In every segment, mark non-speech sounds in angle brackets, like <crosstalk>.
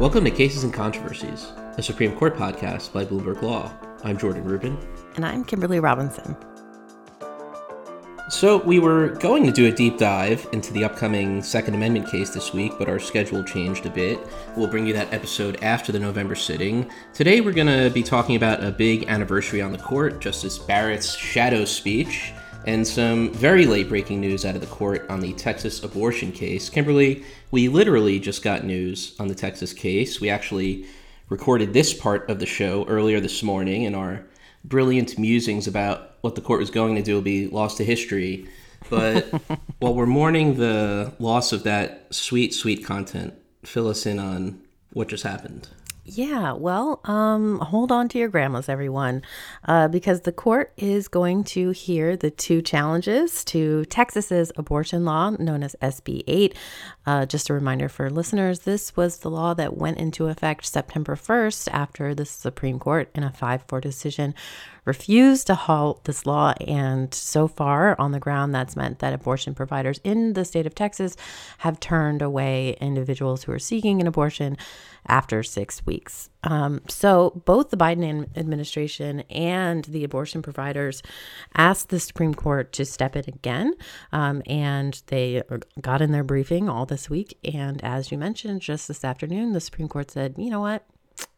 Welcome to Cases and Controversies, a Supreme Court podcast by Bloomberg Law. I'm Jordan Rubin. And I'm Kimberly Robinson. So, we were going to do a deep dive into the upcoming Second Amendment case this week, but our schedule changed a bit. We'll bring you that episode after the November sitting. Today, we're going to be talking about a big anniversary on the court, Justice Barrett's shadow speech, and some very late breaking news out of the court on the Texas abortion case. Kimberly, we literally just got news on the Texas case. We actually recorded this part of the show earlier this morning, and our brilliant musings about what the court was going to do will be lost to history. But <laughs> while we're mourning the loss of that sweet, sweet content, fill us in on what just happened. Yeah, well, um, hold on to your grandmas, everyone, uh, because the court is going to hear the two challenges to Texas's abortion law, known as SB 8. Uh, just a reminder for listeners this was the law that went into effect September 1st after the Supreme Court, in a 5 4 decision, refused to halt this law. And so far, on the ground, that's meant that abortion providers in the state of Texas have turned away individuals who are seeking an abortion after six weeks. Um, so both the Biden administration and the abortion providers asked the Supreme Court to step in again. Um, and they got in their briefing all this week. And as you mentioned, just this afternoon, the Supreme Court said, you know what?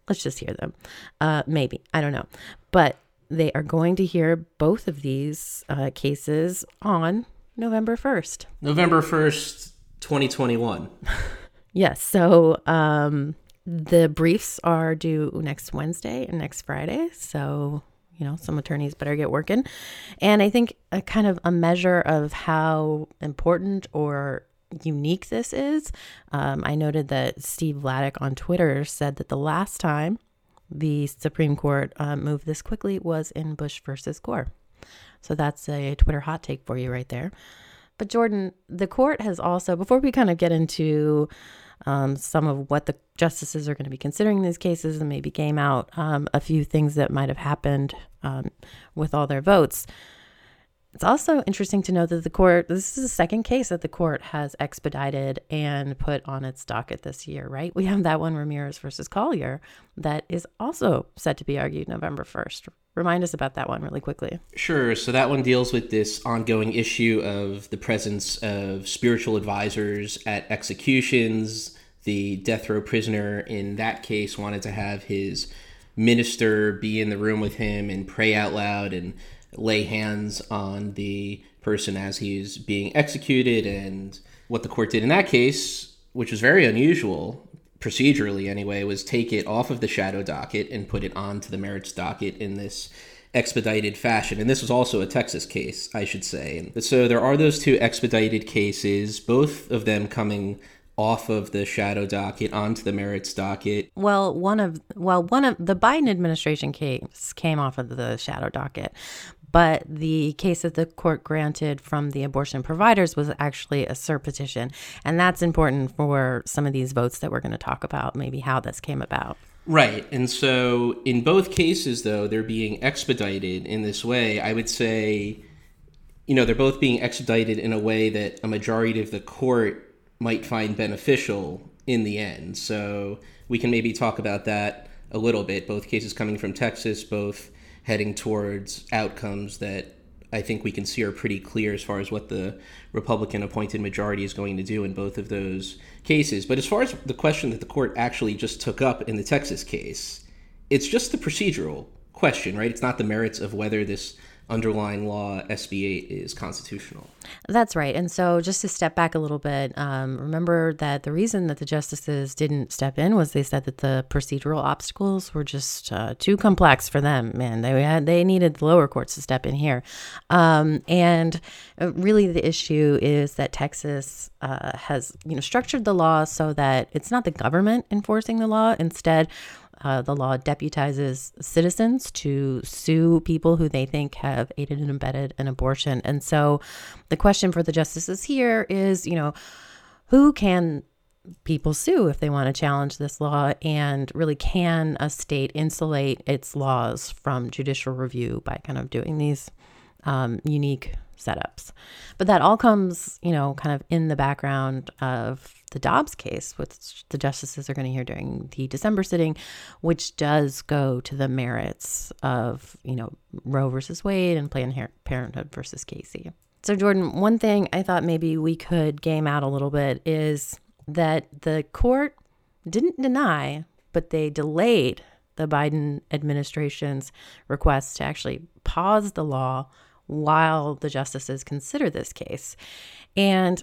Let's just hear them. Uh, maybe. I don't know. But they are going to hear both of these uh, cases on November 1st. November 1st, 2021. <laughs> yes. So, um, the briefs are due next Wednesday and next Friday. So, you know, some attorneys better get working. And I think a kind of a measure of how important or unique this is. Um, I noted that Steve Vladeck on Twitter said that the last time the Supreme Court uh, moved this quickly was in Bush versus Gore. So that's a Twitter hot take for you right there. But Jordan, the court has also, before we kind of get into um, some of what the justices are going to be considering in these cases and maybe game out um, a few things that might have happened um, with all their votes. It's also interesting to know that the court, this is the second case that the court has expedited and put on its docket this year, right? We have that one, Ramirez versus Collier, that is also set to be argued November 1st. Remind us about that one really quickly. Sure. So that one deals with this ongoing issue of the presence of spiritual advisors at executions. The death row prisoner in that case wanted to have his minister be in the room with him and pray out loud and lay hands on the person as he's being executed. And what the court did in that case, which was very unusual, procedurally anyway, was take it off of the shadow docket and put it onto the merits docket in this expedited fashion. And this was also a Texas case, I should say. So there are those two expedited cases, both of them coming off of the shadow docket onto the merits docket. Well, one of well, one of the Biden administration case came off of the shadow docket. But the case that the court granted from the abortion providers was actually a cert petition. And that's important for some of these votes that we're going to talk about, maybe how this came about. Right. And so in both cases, though, they're being expedited in this way. I would say, you know, they're both being expedited in a way that a majority of the court might find beneficial in the end. So we can maybe talk about that a little bit. Both cases coming from Texas, both heading towards outcomes that I think we can see are pretty clear as far as what the Republican appointed majority is going to do in both of those cases. But as far as the question that the court actually just took up in the Texas case, it's just the procedural question, right? It's not the merits of whether this underlying law SB 8 is constitutional. That's right. And so, just to step back a little bit, um, remember that the reason that the justices didn't step in was they said that the procedural obstacles were just uh, too complex for them. Man, they had they needed the lower courts to step in here. Um, and uh, really, the issue is that Texas uh, has you know structured the law so that it's not the government enforcing the law. Instead, uh, the law deputizes citizens to sue people who they think have aided and abetted an abortion. And so the question for the justices here is, you know, who can people sue if they want to challenge this law? And really, can a state insulate its laws from judicial review by kind of doing these um, unique setups. But that all comes, you know, kind of in the background of the Dobbs case, which the justices are going to hear during the December sitting, which does go to the merits of, you know, Roe versus Wade and Planned Parenthood versus Casey. So, Jordan, one thing I thought maybe we could game out a little bit is that the court didn't deny, but they delayed the Biden administration's request to actually pause the law while the justices consider this case. And,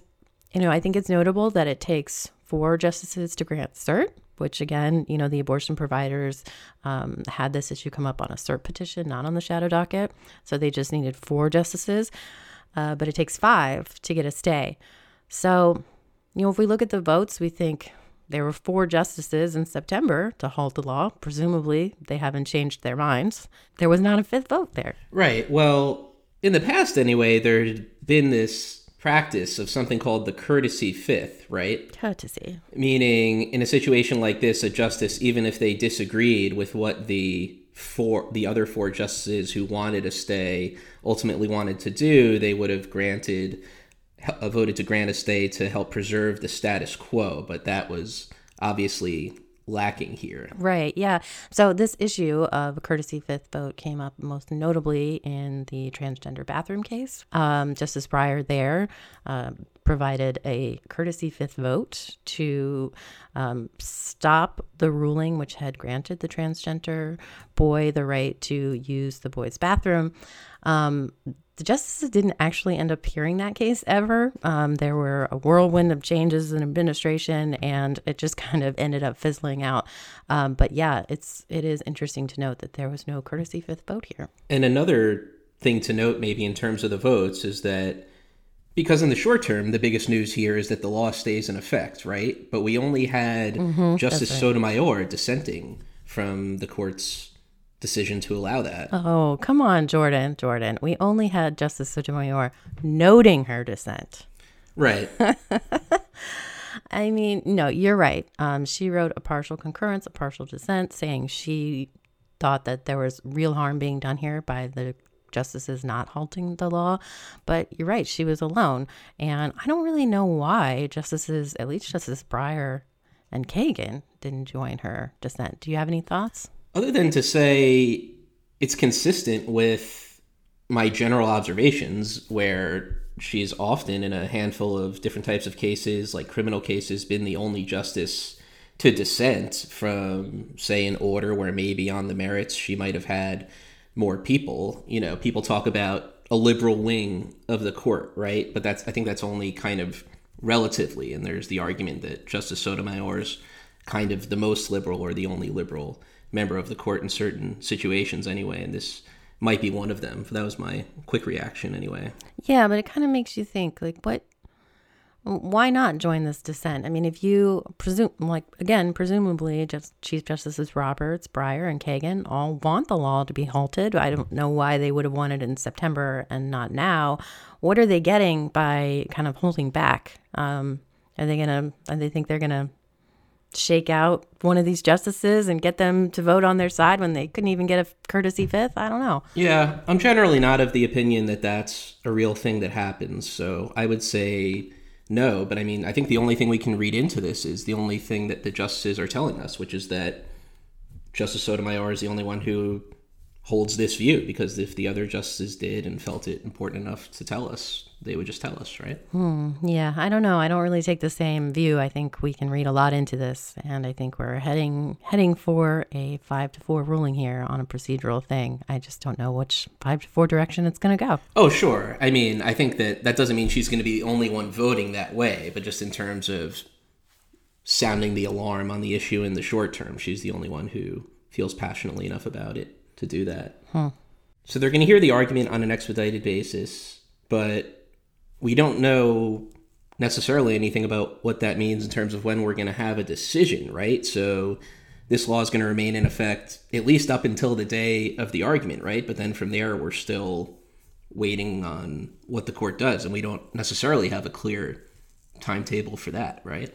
you know, I think it's notable that it takes four justices to grant cert, which again, you know, the abortion providers um, had this issue come up on a cert petition, not on the shadow docket. So they just needed four justices, uh, but it takes five to get a stay. So, you know, if we look at the votes, we think there were four justices in September to halt the law. Presumably, they haven't changed their minds. There was not a fifth vote there. Right. Well, in the past, anyway, there had been this practice of something called the courtesy fifth, right? Courtesy. Meaning, in a situation like this, a justice, even if they disagreed with what the four the other four justices who wanted to stay ultimately wanted to do, they would have granted uh, voted to grant a stay to help preserve the status quo, but that was obviously lacking here. Right. Yeah. So this issue of courtesy fifth vote came up most notably in the transgender bathroom case. Um, Justice Breyer there uh, provided a courtesy fifth vote to um, stop the ruling which had granted the transgender boy the right to use the boy's bathroom. Um, the justices didn't actually end up hearing that case ever. Um, there were a whirlwind of changes in administration, and it just <laughs> kind of ended up fizzling out. Um, but yeah, it's it is interesting to note that there was no courtesy fifth vote here. And another thing to note, maybe in terms of the votes, is that because in the short term, the biggest news here is that the law stays in effect, right? But we only had mm-hmm, Justice right. Sotomayor dissenting from the court's decision to allow that. Oh, come on, Jordan. Jordan. We only had Justice Sotomayor noting her dissent. Right. <laughs> I mean, no, you're right. Um, she wrote a partial concurrence, a partial dissent, saying she thought that there was real harm being done here by the justices not halting the law. But you're right, she was alone. And I don't really know why justices, at least Justice Breyer and Kagan, didn't join her dissent. Do you have any thoughts? Other than to say it's consistent with my general observations where she's often in a handful of different types of cases like criminal cases been the only justice to dissent from say an order where maybe on the merits she might have had more people. You know people talk about a liberal wing of the court right? But that's i think that's only kind of relatively and there's the argument that justice sotomayor's kind of the most liberal or the only liberal member of the court in certain situations anyway, and this might be one of them. That was my quick reaction anyway. Yeah, but it kind of makes you think like what why not join this dissent? I mean, if you presume, like, again, presumably, just Chief Justices Roberts, Breyer, and Kagan all want the law to be halted. I don't know why they would have wanted it in September and not now. What are they getting by kind of holding back? Um, are they gonna? Are they think they're gonna shake out one of these justices and get them to vote on their side when they couldn't even get a courtesy fifth? I don't know. Yeah, I'm generally not of the opinion that that's a real thing that happens. So I would say no. But I mean, I think the only thing we can read into this is the only thing that the justices are telling us, which is that Justice Sotomayor is the only one who holds this view because if the other justices did and felt it important enough to tell us, they would just tell us, right? Hmm, yeah, I don't know. I don't really take the same view. I think we can read a lot into this, and I think we're heading heading for a five to four ruling here on a procedural thing. I just don't know which five to four direction it's going to go. Oh, sure. I mean, I think that that doesn't mean she's going to be the only one voting that way, but just in terms of sounding the alarm on the issue in the short term, she's the only one who feels passionately enough about it to do that. Huh. So they're going to hear the argument on an expedited basis, but we don't know necessarily anything about what that means in terms of when we're going to have a decision, right? So this law is going to remain in effect at least up until the day of the argument, right? But then from there, we're still waiting on what the court does, and we don't necessarily have a clear timetable for that, right?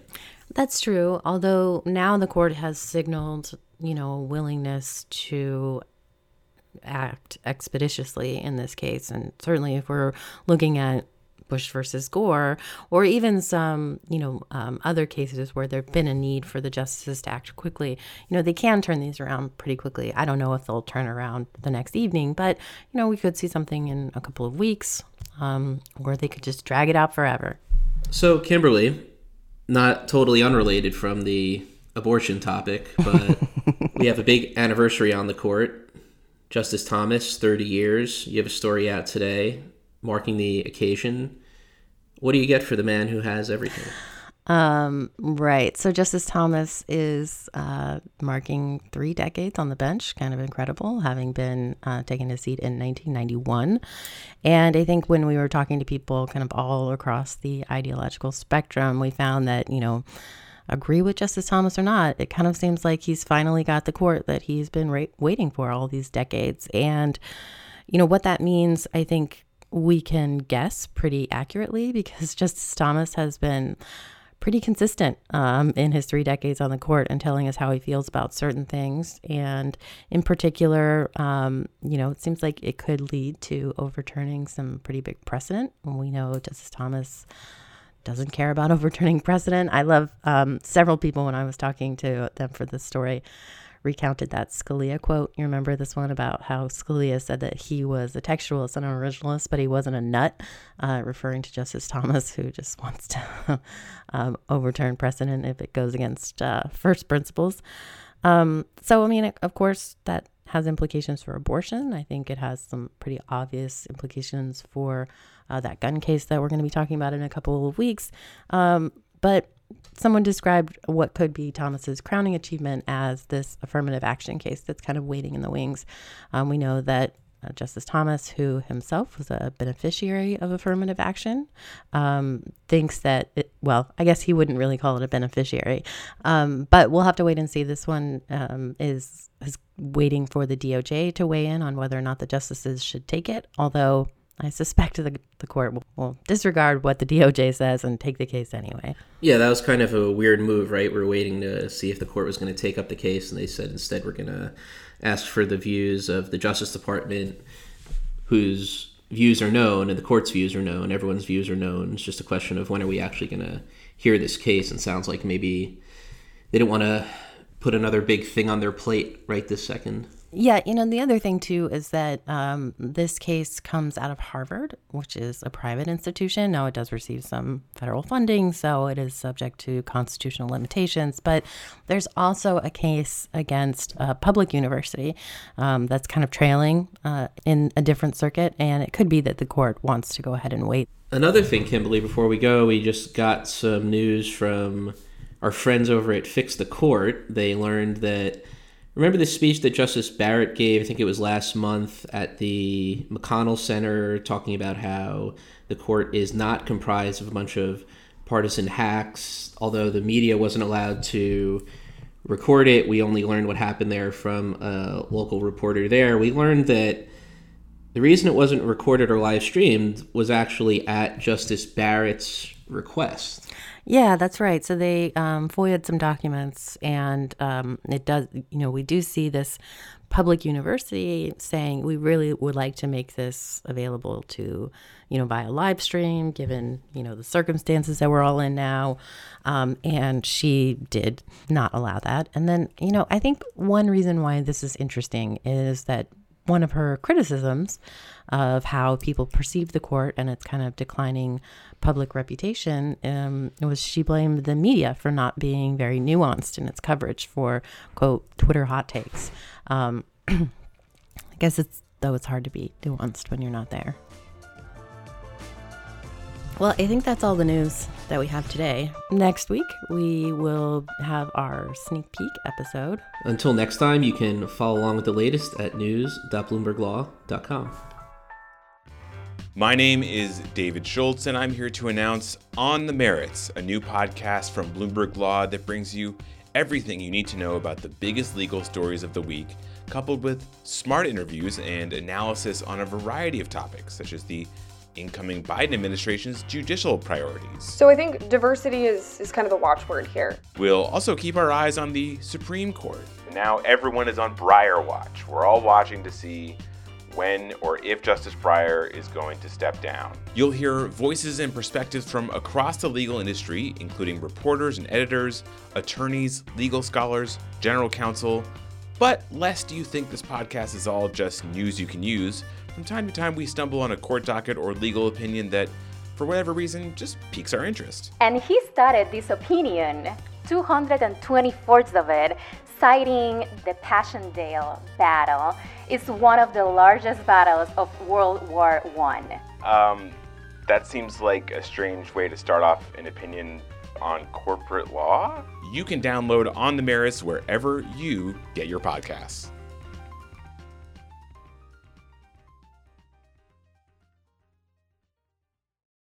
That's true. Although now the court has signaled, you know, a willingness to act expeditiously in this case. And certainly, if we're looking at Bush versus Gore, or even some, you know, um, other cases where there's been a need for the justices to act quickly, you know, they can turn these around pretty quickly. I don't know if they'll turn around the next evening, but, you know, we could see something in a couple of weeks, um, or they could just drag it out forever. So, Kimberly, not totally unrelated from the abortion topic, but <laughs> we have a big anniversary on the court. Justice Thomas, 30 years. You have a story out today marking the occasion. What do you get for the man who has everything? Um, right. So Justice Thomas is uh, marking three decades on the bench. Kind of incredible, having been uh, taken his seat in 1991. And I think when we were talking to people kind of all across the ideological spectrum, we found that, you know, agree with Justice Thomas or not, it kind of seems like he's finally got the court that he's been ra- waiting for all these decades. And, you know, what that means, I think we can guess pretty accurately <laughs> because Justice Thomas has been pretty consistent um, in his three decades on the court and telling us how he feels about certain things. And in particular, um, you know, it seems like it could lead to overturning some pretty big precedent. And we know Justice Thomas doesn't care about <laughs> overturning precedent. I love um, several people when I was talking to them for this story recounted that Scalia quote. You remember this one about how Scalia said that he was a textualist and an originalist, but he wasn't a nut, uh, referring to Justice Thomas, who just <laughs> wants to um, overturn precedent if it goes against uh, first principles. Um, so, I mean, of course, that has implications for abortion. I think it has some pretty obvious implications for uh, that gun case that we're going to be talking about in a couple of weeks. Um, but someone described what could be Thomas's crowning achievement as this affirmative action case that's kind of waiting in the wings. Um, we know that uh, Justice Thomas, who himself was a beneficiary of affirmative action, um, thinks that, it, well, I guess he wouldn't really call it a beneficiary, um, but we'll have to wait and see. This one um, is is waiting for the DOJ to weigh in on whether or not the justices should take it, although I suspect the, the court will, will, disregard what the DOJ says and take the case anyway. Yeah, that was kind of a weird move, right? We're waiting to see if the court was going to take up the case, and they said instead we're going to ask for the views of the Justice Department, whose views are known, and the court's views are known, everyone's views are known. It's just a question of when are we actually going to hear this case, and sounds like maybe they don't want to put another big thing on their plate right this second. Yeah, you know, the other thing too is that um, this case comes out of Harvard, which is a private institution. Now, it does receive some federal funding, so it is subject to constitutional limitations. But there's also a case against a public university um, that's kind of trailing uh, in a different circuit, and it could be that the court wants to go ahead and wait. Another thing, Kimberly, before we go, we just got some news from our friends over at Fix the Court. They learned that Remember the speech that Justice Barrett gave, I think it was last month at the McConnell Center, talking about how the court is not comprised of a bunch of partisan hacks. Although the media wasn't allowed to record it, we only learned what happened there from a local reporter there. We learned that the reason it wasn't recorded or live streamed was actually at Justice Barrett's request. Yeah, that's right. So they um, FOIA'd some documents, and um, it does, you know, we do see this public university saying we really would like to make this available to, you know, via live stream, given, you know, the circumstances that we're all in now. Um, and she did not allow that. And then, you know, I think one reason why this is interesting is that one of her criticisms of how people perceive the court and its kind of declining public reputation um, was she blamed the media for not being very nuanced in its coverage for quote Twitter hot takes. Um, <clears throat> I guess it's though it's hard to be nuanced when you're not there. Well, I think that's all the news that we have today. Next week, we will have our sneak peek episode. Until next time, you can follow along with the latest at news.bloomberglaw.com. My name is David Schultz, and I'm here to announce On the Merits, a new podcast from Bloomberg Law that brings you everything you need to know about the biggest legal stories of the week, coupled with smart interviews and analysis on a variety of topics, such as the incoming Biden administration's judicial priorities. So I think diversity is, is kind of the watchword here. We'll also keep our eyes on the Supreme Court. Now everyone is on Breyer watch. We're all watching to see when or if Justice Breyer is going to step down. You'll hear voices and perspectives from across the legal industry, including reporters and editors, attorneys, legal scholars, general counsel. But lest you think this podcast is all just news you can use, from time to time we stumble on a court docket or legal opinion that, for whatever reason, just piques our interest. And he started this opinion, 224 of it, citing the Passchendaele battle. It's one of the largest battles of World War One. Um, that seems like a strange way to start off an opinion on corporate law. You can download On the Merits wherever you get your podcasts.